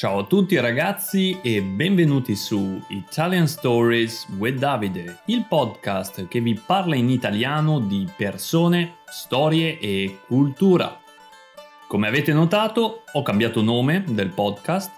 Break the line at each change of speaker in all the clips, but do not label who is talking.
Ciao a tutti ragazzi e benvenuti su Italian Stories with Davide, il podcast che vi parla in italiano di persone, storie e cultura. Come avete notato, ho cambiato nome del podcast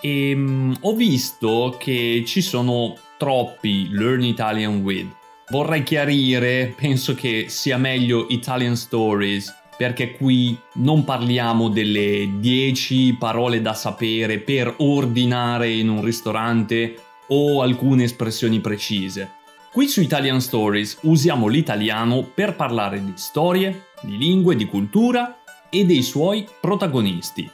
e um, ho visto che ci sono troppi Learn Italian with. Vorrei chiarire, penso che sia meglio Italian Stories perché qui non parliamo delle 10 parole da sapere per ordinare in un ristorante o alcune espressioni precise. Qui su Italian Stories usiamo l'italiano per parlare di storie, di lingue, di cultura e dei suoi protagonisti.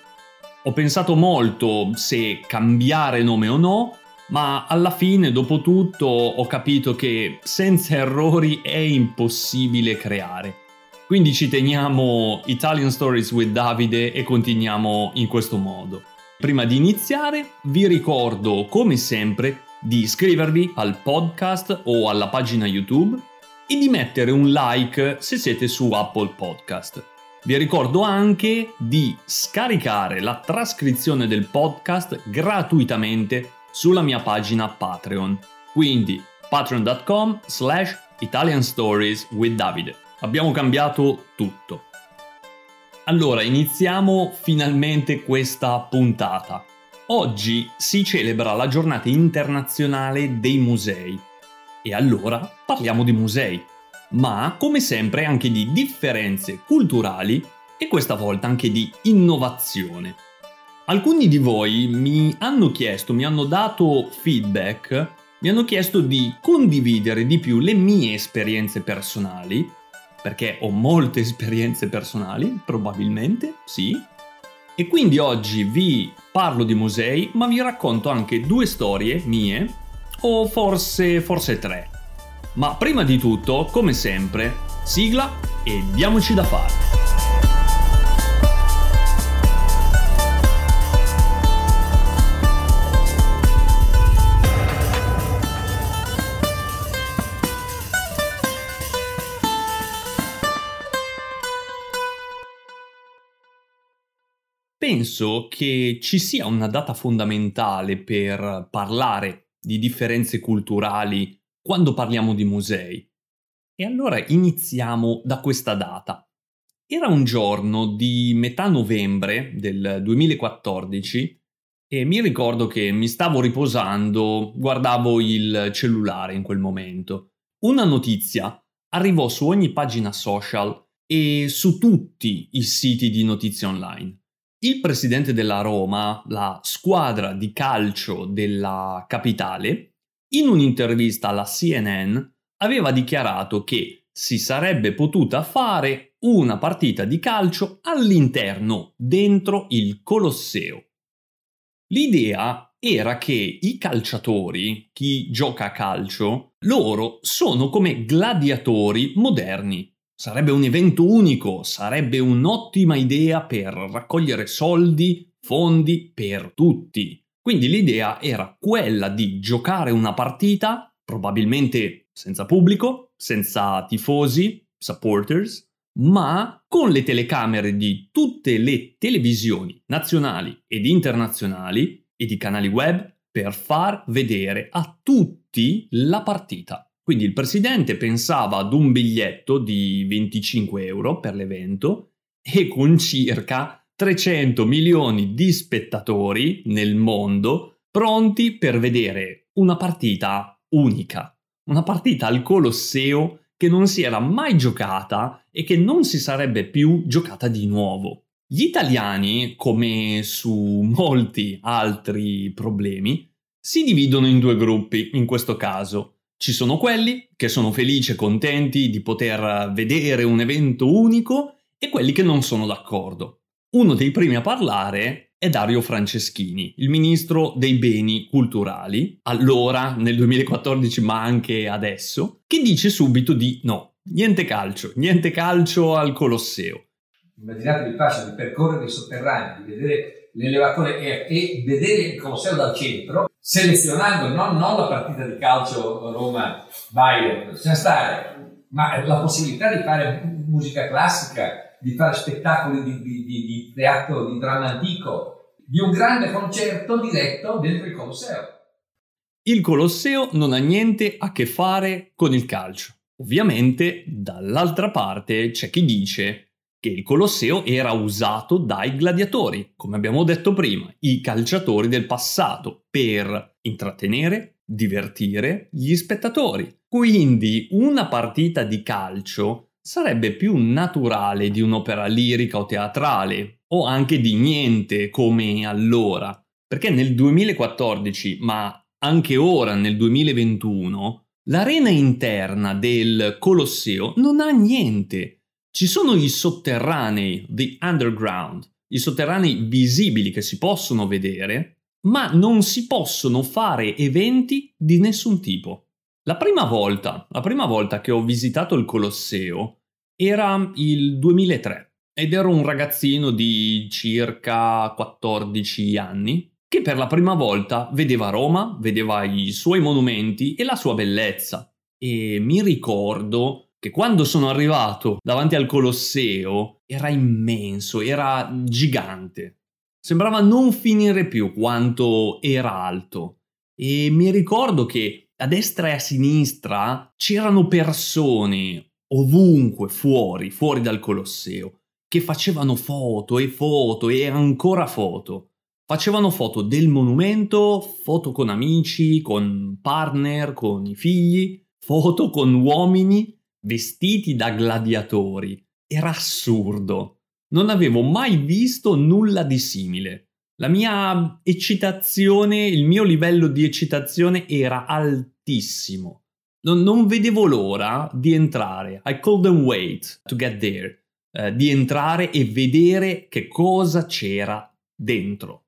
Ho pensato molto se cambiare nome o no, ma alla fine, dopo tutto, ho capito che senza errori è impossibile creare. Quindi ci teniamo Italian Stories with Davide e continuiamo in questo modo. Prima di iniziare vi ricordo come sempre di iscrivervi al podcast o alla pagina YouTube e di mettere un like se siete su Apple Podcast. Vi ricordo anche di scaricare la trascrizione del podcast gratuitamente sulla mia pagina Patreon. Quindi patreon.com slash Italian Stories with Davide abbiamo cambiato tutto. Allora, iniziamo finalmente questa puntata. Oggi si celebra la giornata internazionale dei musei. E allora parliamo di musei, ma come sempre anche di differenze culturali e questa volta anche di innovazione. Alcuni di voi mi hanno chiesto, mi hanno dato feedback, mi hanno chiesto di condividere di più le mie esperienze personali perché ho molte esperienze personali, probabilmente, sì. E quindi oggi vi parlo di musei, ma vi racconto anche due storie mie, o forse, forse tre. Ma prima di tutto, come sempre, sigla e diamoci da fare. Penso che ci sia una data fondamentale per parlare di differenze culturali quando parliamo di musei. E allora iniziamo da questa data. Era un giorno di metà novembre del 2014 e mi ricordo che mi stavo riposando, guardavo il cellulare in quel momento. Una notizia arrivò su ogni pagina social e su tutti i siti di notizie online. Il presidente della Roma, la squadra di calcio della capitale, in un'intervista alla CNN aveva dichiarato che si sarebbe potuta fare una partita di calcio all'interno, dentro il Colosseo. L'idea era che i calciatori, chi gioca a calcio, loro sono come gladiatori moderni, Sarebbe un evento unico, sarebbe un'ottima idea per raccogliere soldi, fondi per tutti. Quindi l'idea era quella di giocare una partita, probabilmente senza pubblico, senza tifosi, supporters, ma con le telecamere di tutte le televisioni nazionali ed internazionali e di canali web per far vedere a tutti la partita. Quindi il presidente pensava ad un biglietto di 25 euro per l'evento e con circa 300 milioni di spettatori nel mondo pronti per vedere una partita unica, una partita al Colosseo che non si era mai giocata e che non si sarebbe più giocata di nuovo. Gli italiani, come su molti altri problemi, si dividono in due gruppi in questo caso ci sono quelli che sono felici e contenti di poter vedere un evento unico e quelli che non sono d'accordo. Uno dei primi a parlare è Dario Franceschini, il ministro dei beni culturali, allora nel 2014 ma anche adesso, che dice subito di no, niente calcio, niente calcio al Colosseo.
Immaginatevi faccia di percorrere i sotterranei, di vedere l'elevatore e, e vedere il Colosseo dal centro, selezionando non, non la partita di calcio Roma-Bayern, lasciamo stare, ma la possibilità di fare musica classica, di fare spettacoli di, di, di, di teatro, di dramma antico, di un grande concerto diretto dentro il Colosseo.
Il Colosseo non ha niente a che fare con il calcio. Ovviamente, dall'altra parte c'è chi dice che il Colosseo era usato dai gladiatori, come abbiamo detto prima, i calciatori del passato, per intrattenere, divertire gli spettatori. Quindi una partita di calcio sarebbe più naturale di un'opera lirica o teatrale, o anche di niente come allora, perché nel 2014, ma anche ora nel 2021, l'arena interna del Colosseo non ha niente. Ci sono i sotterranei, the underground, i sotterranei visibili che si possono vedere, ma non si possono fare eventi di nessun tipo. La prima volta, la prima volta che ho visitato il Colosseo era il 2003 ed ero un ragazzino di circa 14 anni che per la prima volta vedeva Roma, vedeva i suoi monumenti e la sua bellezza. E mi ricordo che quando sono arrivato davanti al Colosseo era immenso, era gigante. Sembrava non finire più quanto era alto. E mi ricordo che a destra e a sinistra c'erano persone ovunque fuori, fuori dal Colosseo, che facevano foto e foto e ancora foto. Facevano foto del monumento, foto con amici, con partner, con i figli, foto con uomini vestiti da gladiatori. Era assurdo. Non avevo mai visto nulla di simile. La mia eccitazione, il mio livello di eccitazione era altissimo. Non, non vedevo l'ora di entrare. I couldn't wait to get there. Uh, di entrare e vedere che cosa c'era dentro.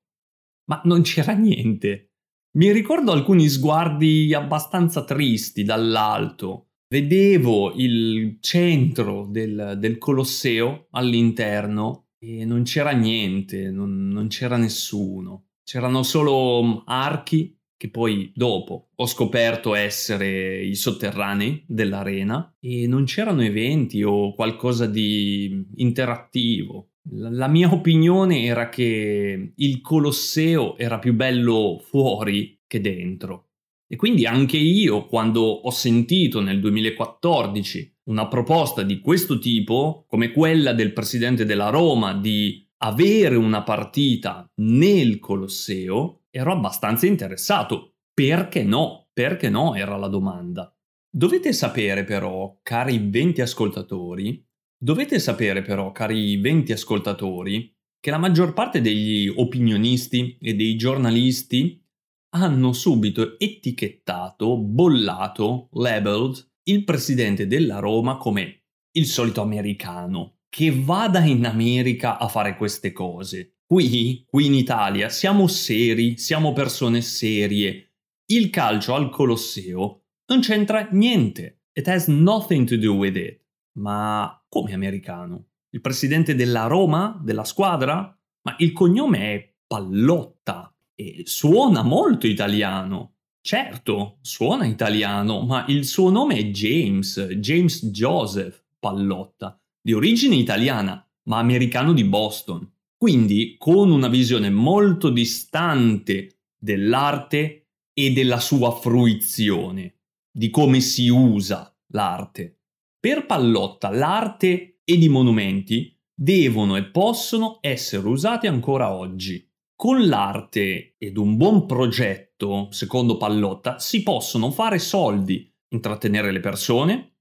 Ma non c'era niente. Mi ricordo alcuni sguardi abbastanza tristi dall'alto. Vedevo il centro del, del Colosseo all'interno e non c'era niente, non, non c'era nessuno. C'erano solo mm, archi che poi dopo ho scoperto essere i sotterranei dell'arena e non c'erano eventi o qualcosa di interattivo. La, la mia opinione era che il Colosseo era più bello fuori che dentro. E quindi anche io, quando ho sentito nel 2014 una proposta di questo tipo, come quella del presidente della Roma di avere una partita nel Colosseo, ero abbastanza interessato. Perché no? Perché no? Era la domanda. Dovete sapere però, cari 20 ascoltatori, dovete sapere però, cari 20 ascoltatori, che la maggior parte degli opinionisti e dei giornalisti hanno subito etichettato, bollato, labeled il presidente della Roma come il solito americano che vada in America a fare queste cose. Qui, qui in Italia, siamo seri, siamo persone serie. Il calcio al Colosseo non c'entra niente. It has nothing to do with it. Ma come americano? Il presidente della Roma, della squadra? Ma il cognome è Pallotta e suona molto italiano. Certo, suona italiano, ma il suo nome è James, James Joseph Pallotta, di origine italiana, ma americano di Boston. Quindi con una visione molto distante dell'arte e della sua fruizione, di come si usa l'arte. Per Pallotta l'arte ed i monumenti devono e possono essere usati ancora oggi. Con l'arte ed un buon progetto, secondo Pallotta, si possono fare soldi, intrattenere le persone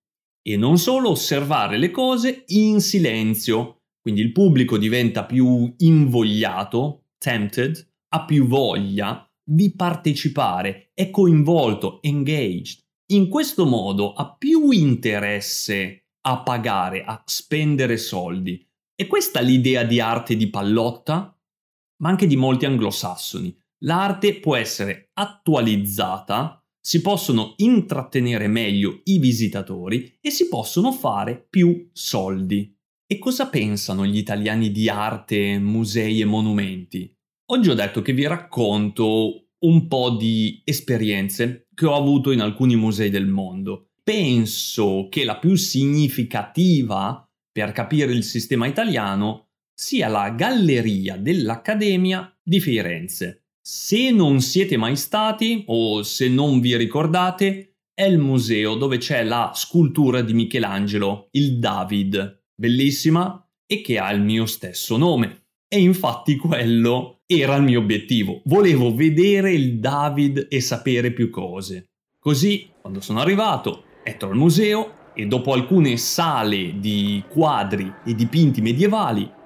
e non solo osservare le cose in silenzio. Quindi il pubblico diventa più invogliato, tempted, ha più voglia di partecipare, è coinvolto, engaged. In questo modo ha più interesse a pagare, a spendere soldi. E questa l'idea di arte di Pallotta? Ma anche di molti anglosassoni. L'arte può essere attualizzata, si possono intrattenere meglio i visitatori e si possono fare più soldi. E cosa pensano gli italiani di arte, musei e monumenti? Oggi ho detto che vi racconto un po' di esperienze che ho avuto in alcuni musei del mondo. Penso che la più significativa per capire il sistema italiano sia la Galleria dell'Accademia di Firenze. Se non siete mai stati o se non vi ricordate, è il museo dove c'è la scultura di Michelangelo, il David, bellissima e che ha il mio stesso nome. E infatti quello era il mio obiettivo. Volevo vedere il David e sapere più cose. Così, quando sono arrivato, entro al museo e dopo alcune sale di quadri e dipinti medievali,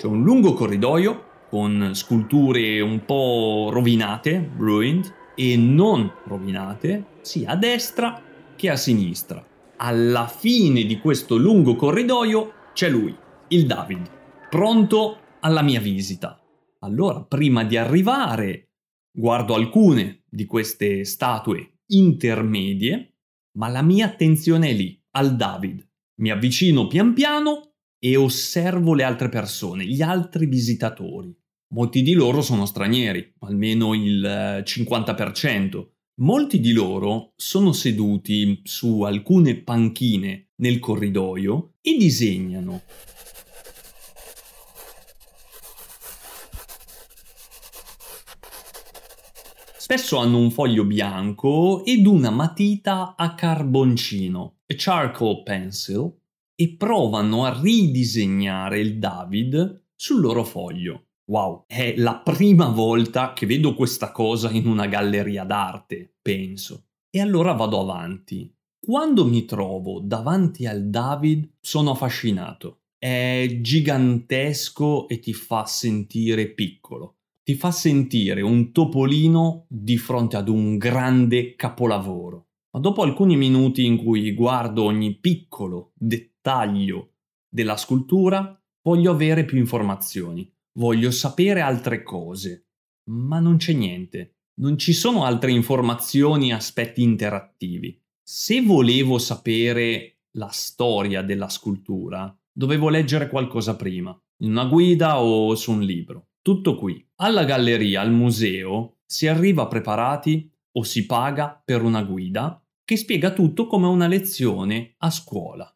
c'è un lungo corridoio con sculture un po' rovinate, ruined, e non rovinate, sia a destra che a sinistra. Alla fine di questo lungo corridoio c'è lui, il David, pronto alla mia visita. Allora, prima di arrivare, guardo alcune di queste statue intermedie, ma la mia attenzione è lì, al David. Mi avvicino pian piano e osservo le altre persone, gli altri visitatori. Molti di loro sono stranieri, almeno il 50%. Eh, Molti di loro sono seduti su alcune panchine nel corridoio e disegnano. Spesso hanno un foglio bianco ed una matita a carboncino, a charcoal pencil, e provano a ridisegnare il David sul loro foglio. Wow, è la prima volta che vedo questa cosa in una galleria d'arte, penso. E allora vado avanti. Quando mi trovo davanti al David sono affascinato. È gigantesco e ti fa sentire piccolo ti fa sentire un topolino di fronte ad un grande capolavoro. Ma dopo alcuni minuti in cui guardo ogni piccolo dettaglio della scultura, voglio avere più informazioni, voglio sapere altre cose. Ma non c'è niente, non ci sono altre informazioni aspetti interattivi. Se volevo sapere la storia della scultura, dovevo leggere qualcosa prima, in una guida o su un libro. Tutto qui. Alla galleria, al museo, si arriva preparati o si paga per una guida che spiega tutto come una lezione a scuola.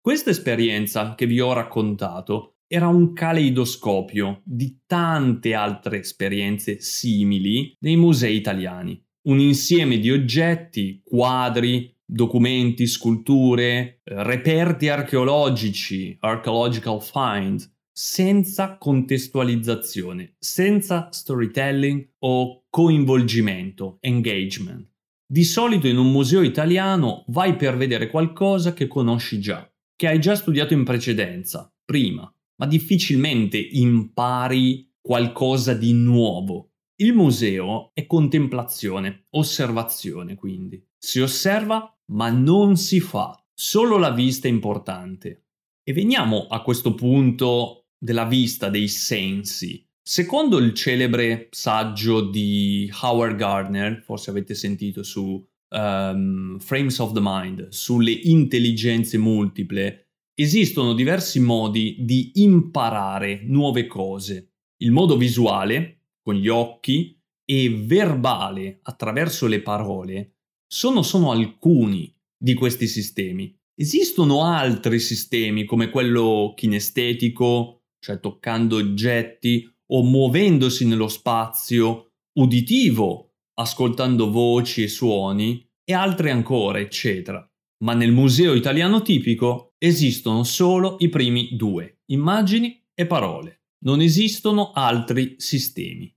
Questa esperienza che vi ho raccontato era un caleidoscopio di tante altre esperienze simili nei musei italiani. Un insieme di oggetti, quadri, documenti, sculture, reperti archeologici, archaeological finds, senza contestualizzazione, senza storytelling o coinvolgimento, engagement. Di solito in un museo italiano vai per vedere qualcosa che conosci già, che hai già studiato in precedenza, prima, ma difficilmente impari qualcosa di nuovo. Il museo è contemplazione, osservazione quindi. Si osserva ma non si fa, solo la vista è importante. E veniamo a questo punto della vista, dei sensi. Secondo il celebre saggio di Howard Gardner, forse avete sentito su um, Frames of the Mind, sulle intelligenze multiple, esistono diversi modi di imparare nuove cose. Il modo visuale, con gli occhi, e verbale, attraverso le parole, sono solo alcuni di questi sistemi. Esistono altri sistemi come quello kinestetico, cioè toccando oggetti o muovendosi nello spazio uditivo, ascoltando voci e suoni e altre ancora, eccetera. Ma nel museo italiano tipico esistono solo i primi due, immagini e parole. Non esistono altri sistemi.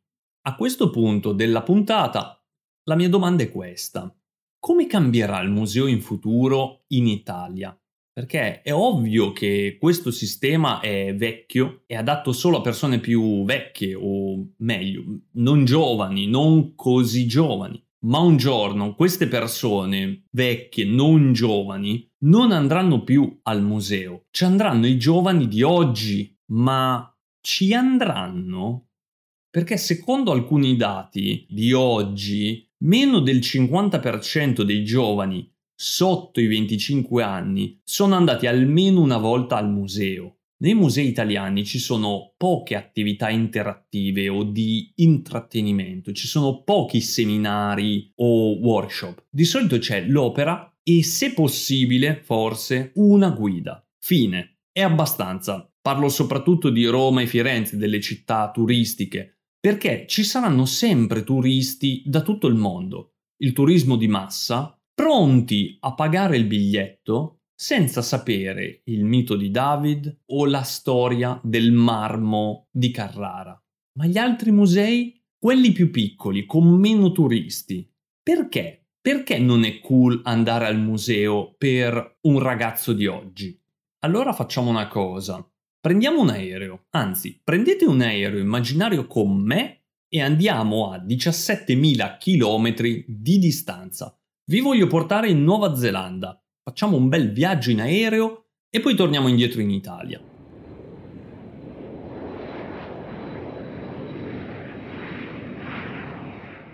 A questo punto della puntata, la mia domanda è questa. Come cambierà il museo in futuro in Italia? Perché è ovvio che questo sistema è vecchio, è adatto solo a persone più vecchie o meglio, non giovani, non così giovani. Ma un giorno queste persone vecchie, non giovani, non andranno più al museo, ci andranno i giovani di oggi, ma ci andranno? Perché secondo alcuni dati di oggi, meno del 50% dei giovani sotto i 25 anni sono andati almeno una volta al museo. Nei musei italiani ci sono poche attività interattive o di intrattenimento, ci sono pochi seminari o workshop. Di solito c'è l'opera e se possibile, forse, una guida. Fine. È abbastanza. Parlo soprattutto di Roma e Firenze, delle città turistiche, perché ci saranno sempre turisti da tutto il mondo. Il turismo di massa, pronti a pagare il biglietto senza sapere il mito di David o la storia del marmo di Carrara. Ma gli altri musei, quelli più piccoli, con meno turisti, perché? Perché non è cool andare al museo per un ragazzo di oggi? Allora facciamo una cosa. Prendiamo un aereo, anzi, prendete un aereo immaginario con me e andiamo a 17.000 km di distanza. Vi voglio portare in Nuova Zelanda facciamo un bel viaggio in aereo e poi torniamo indietro in Italia.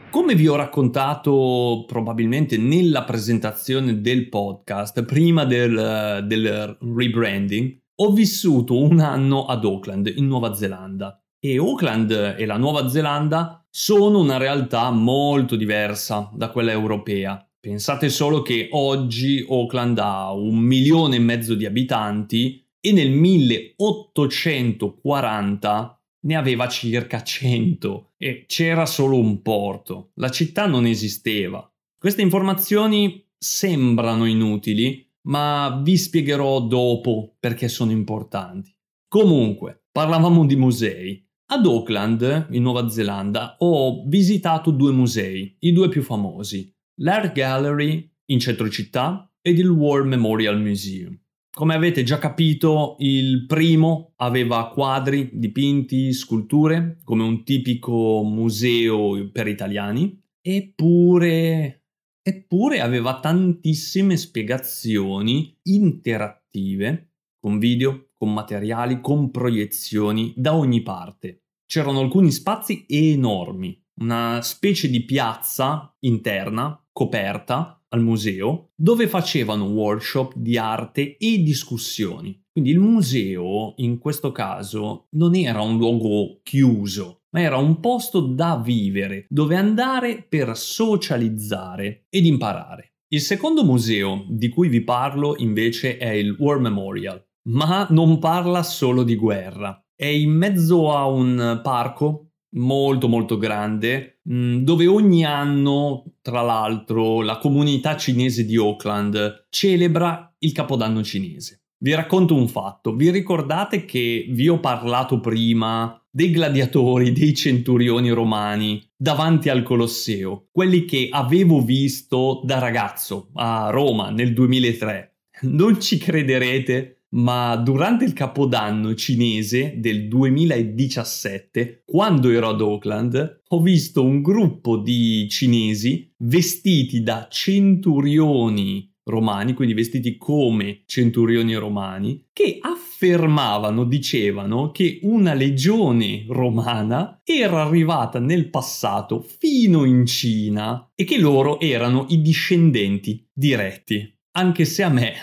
Come vi ho raccontato probabilmente nella presentazione del podcast, prima del, del rebranding, ho vissuto un anno ad Auckland, in Nuova Zelanda. E Auckland e la Nuova Zelanda sono una realtà molto diversa da quella europea. Pensate solo che oggi Auckland ha un milione e mezzo di abitanti e nel 1840 ne aveva circa 100 e c'era solo un porto. La città non esisteva. Queste informazioni sembrano inutili, ma vi spiegherò dopo perché sono importanti. Comunque, parlavamo di musei. Ad Auckland, in Nuova Zelanda, ho visitato due musei, i due più famosi l'Art Gallery in centro città ed il War Memorial Museum. Come avete già capito, il primo aveva quadri, dipinti, sculture, come un tipico museo per italiani, eppure, eppure aveva tantissime spiegazioni interattive, con video, con materiali, con proiezioni da ogni parte. C'erano alcuni spazi enormi, una specie di piazza interna coperta al museo dove facevano workshop di arte e discussioni. Quindi il museo in questo caso non era un luogo chiuso, ma era un posto da vivere, dove andare per socializzare ed imparare. Il secondo museo di cui vi parlo invece è il War Memorial, ma non parla solo di guerra. È in mezzo a un parco molto molto grande mm, dove ogni anno tra l'altro la comunità cinese di Auckland celebra il capodanno cinese. Vi racconto un fatto, vi ricordate che vi ho parlato prima dei gladiatori, dei centurioni romani davanti al Colosseo, quelli che avevo visto da ragazzo a Roma nel 2003. Non ci crederete, ma durante il capodanno cinese del 2017, quando ero ad Auckland, ho visto un gruppo di cinesi vestiti da centurioni romani, quindi vestiti come centurioni romani, che affermavano, dicevano che una legione romana era arrivata nel passato fino in Cina e che loro erano i discendenti diretti, anche se a me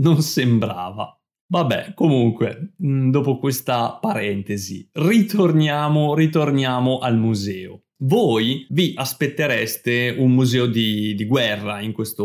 non sembrava. Vabbè, comunque, mm, dopo questa parentesi, ritorniamo, ritorniamo al museo. Voi vi aspettereste un museo di, di guerra in questo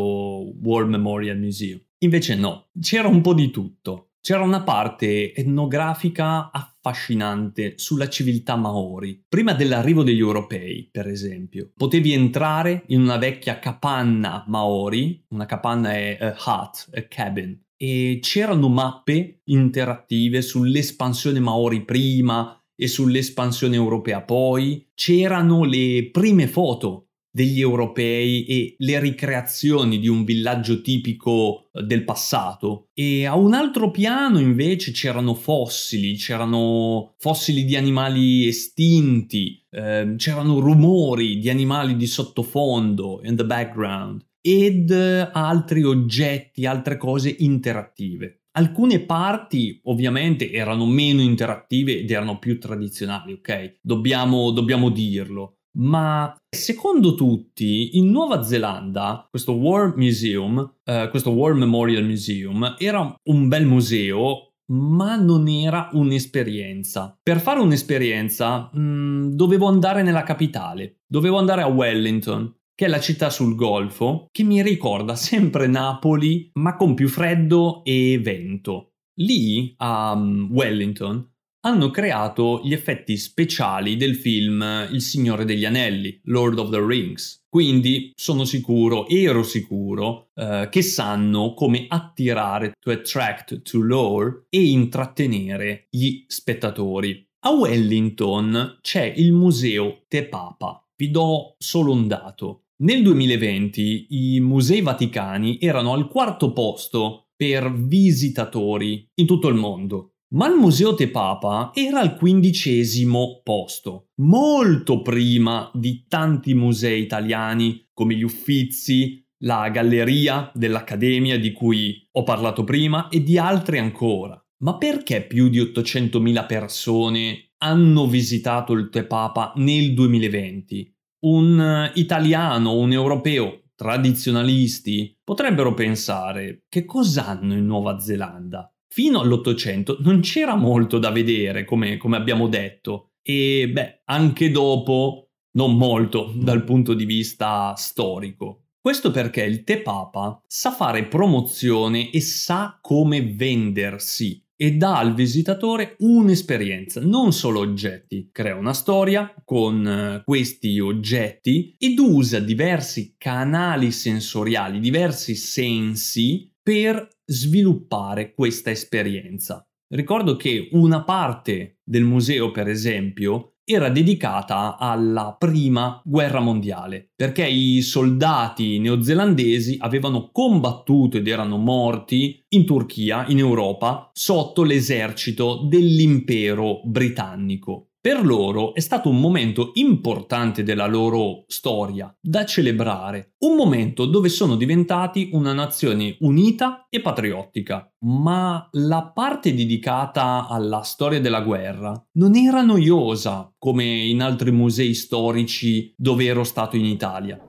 War Memorial Museum. Invece no, c'era un po' di tutto. C'era una parte etnografica affascinante sulla civiltà maori. Prima dell'arrivo degli europei, per esempio, potevi entrare in una vecchia capanna maori, una capanna è a hut, a cabin, e c'erano mappe interattive sull'espansione Maori prima e sull'espansione europea poi, c'erano le prime foto degli europei e le ricreazioni di un villaggio tipico eh, del passato. E a un altro piano invece c'erano fossili, c'erano fossili di animali estinti, eh, c'erano rumori di animali di sottofondo in the background ed altri oggetti, altre cose interattive. Alcune parti ovviamente erano meno interattive ed erano più tradizionali, ok? Dobbiamo, dobbiamo dirlo. Ma secondo tutti, in Nuova Zelanda, questo War Museum, eh, questo War Memorial Museum, era un bel museo ma non era un'esperienza. Per fare un'esperienza mh, mm, dovevo andare nella capitale, dovevo andare a Wellington, che è la città sul Golfo, che mi ricorda sempre Napoli, ma con più freddo e vento. Lì, a um, Wellington, hanno creato gli effetti speciali del film Il Signore degli Anelli, Lord of the Rings. Quindi sono sicuro, ero sicuro, eh, che sanno come attirare, to attract, to lure e intrattenere gli spettatori. A Wellington c'è il museo Te Papa. Vi do solo un dato. Nel 2020 i musei vaticani erano al quarto posto per visitatori in tutto il mondo. Ma il Museo Te Papa era al quindicesimo posto, molto prima di tanti musei italiani come gli Uffizi, la Galleria dell'Accademia di cui ho parlato prima e di altri ancora. Ma perché più di 800.000 persone hanno visitato il Te Papa nel 2020? Un italiano, un europeo tradizionalisti potrebbero pensare che cos'hanno in Nuova Zelanda? fino all'Ottocento non c'era molto da vedere, come, come abbiamo detto, e beh, anche dopo non molto dal punto di vista storico. Questo perché il Te Papa sa fare promozione e sa come vendersi e dà al visitatore un'esperienza, non solo oggetti. Crea una storia con eh, questi oggetti ed usa diversi canali sensoriali, diversi sensi per sviluppare questa esperienza. Ricordo che una parte del museo, per esempio, era dedicata alla prima guerra mondiale, perché i soldati neozelandesi avevano combattuto ed erano morti in Turchia, in Europa, sotto l'esercito dell'impero britannico. Per loro è stato un momento importante della loro storia da celebrare, un momento dove sono diventati una nazione unita e patriottica. Ma la parte dedicata alla storia della guerra non era noiosa come in altri musei storici dove ero stato in Italia.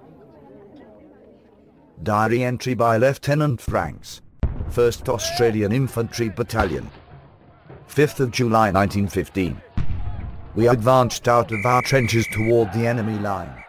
Diary entry by Lieutenant Franks, 1st Australian Infantry Battalion, 5th of July 1915. We advanced out of our trenches toward the enemy line.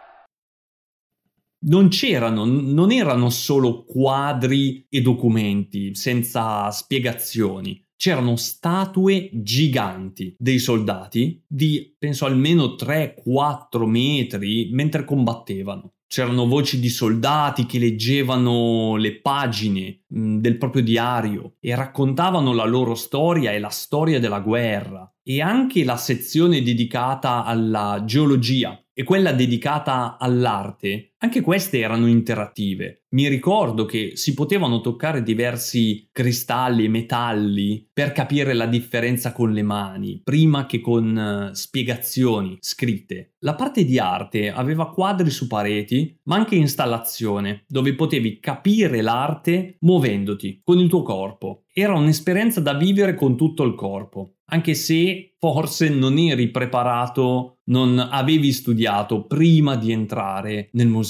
Non c'erano, non erano solo quadri e documenti senza spiegazioni. C'erano statue giganti dei soldati di penso almeno 3-4 metri mentre combattevano. C'erano voci di soldati che leggevano le pagine del proprio diario e raccontavano la loro storia e la storia della guerra e anche la sezione dedicata alla geologia e quella dedicata all'arte, anche queste erano interattive. Mi ricordo che si potevano toccare diversi cristalli e metalli per capire la differenza con le mani, prima che con uh, spiegazioni scritte. La parte di arte aveva quadri su pareti, ma anche installazione, dove potevi capire l'arte muovendoti con il tuo corpo. Era un'esperienza da vivere con tutto il corpo anche se forse non eri preparato, non avevi studiato prima di entrare nel museo.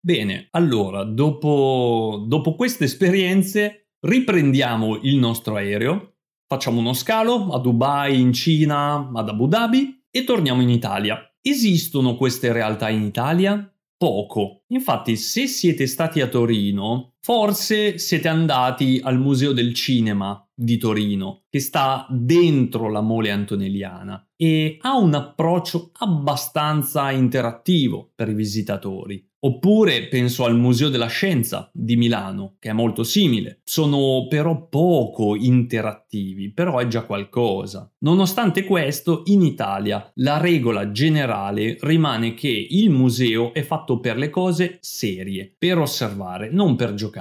Bene, allora, dopo, dopo queste esperienze, riprendiamo il nostro aereo, facciamo uno scalo a Dubai, in Cina, ad Abu Dhabi e torniamo in Italia. Esistono queste realtà in Italia? Poco. Infatti, se siete stati a Torino, forse siete andati al Museo del Cinema di Torino, che sta dentro la mole antonelliana e ha un approccio abbastanza interattivo per i visitatori. Oppure penso al Museo della Scienza di Milano, che è molto simile. Sono però poco interattivi, però è già qualcosa. Nonostante questo, in Italia la regola generale rimane che il museo è fatto per le cose serie, per osservare, non per giocare.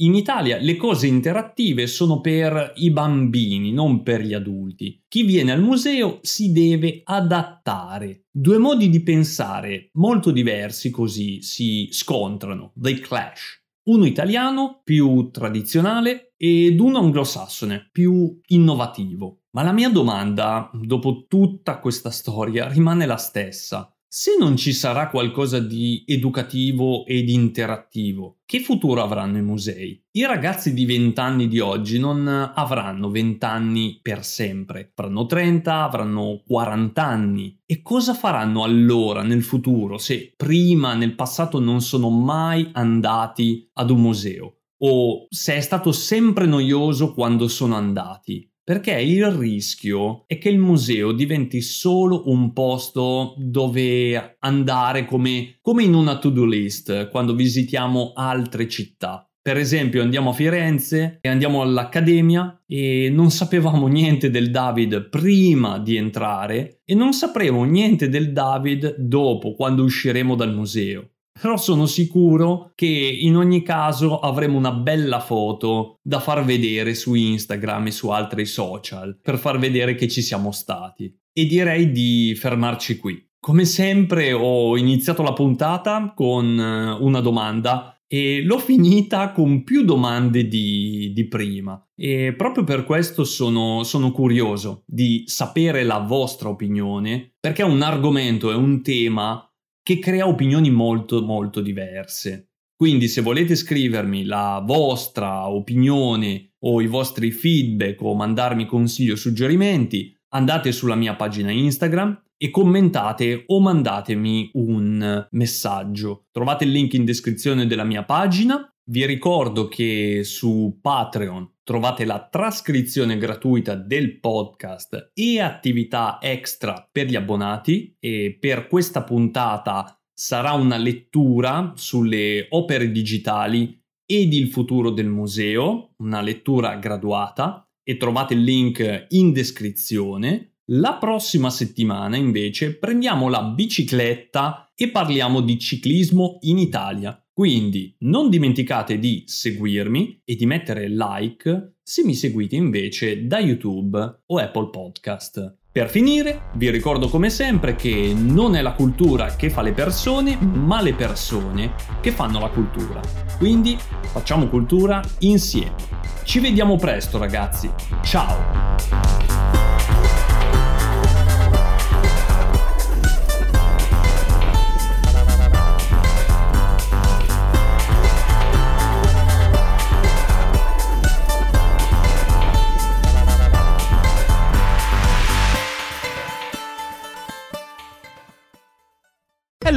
In Italia le cose interattive sono per i bambini, non per gli adulti. Chi viene al museo si deve adattare. Due modi di pensare molto diversi così si scontrano, they clash. uno italiano più tradizionale ed uno anglosassone più innovativo. Ma la mia domanda, dopo tutta questa storia, rimane la stessa. Se non ci sarà qualcosa di educativo ed interattivo, che futuro avranno i musei? I ragazzi di 20 anni di oggi non avranno 20 anni per sempre, avranno 30, avranno 40 anni. E cosa faranno allora nel futuro se prima, nel passato, non sono mai andati ad un museo? O se è stato sempre noioso quando sono andati? Perché il rischio è che il museo diventi solo un posto dove andare come, come in una to-do list quando visitiamo altre città. Per esempio andiamo a Firenze e andiamo all'Accademia e non sapevamo niente del David prima di entrare e non sapremo niente del David dopo quando usciremo dal museo però sono sicuro che in ogni caso avremo una bella foto da far vedere su Instagram e su altri social per far vedere che ci siamo stati. E direi di fermarci qui. Come sempre ho iniziato la puntata con eh, una domanda e l'ho finita con più domande di, di prima e proprio per questo sono, sono, curioso di sapere la vostra opinione perché è un argomento, è un tema che crea opinioni molto molto diverse. Quindi se volete scrivermi la vostra opinione o i vostri feedback o mandarmi consigli o suggerimenti, andate sulla mia pagina Instagram e commentate o mandatemi un messaggio. Trovate il link in descrizione della mia pagina. Vi ricordo che su Patreon trovate la trascrizione gratuita del podcast e attività extra per gli abbonati e per questa puntata sarà una lettura sulle opere digitali ed il futuro del museo, una lettura graduata e trovate il link in descrizione. La prossima settimana invece prendiamo la bicicletta e parliamo di ciclismo in Italia. Quindi non dimenticate di seguirmi e di mettere like se mi seguite invece da YouTube o Apple Podcast. Per finire, vi ricordo come sempre che non è la cultura che fa le persone, ma le persone che fanno la cultura. Quindi facciamo cultura insieme. Ci vediamo presto ragazzi. Ciao!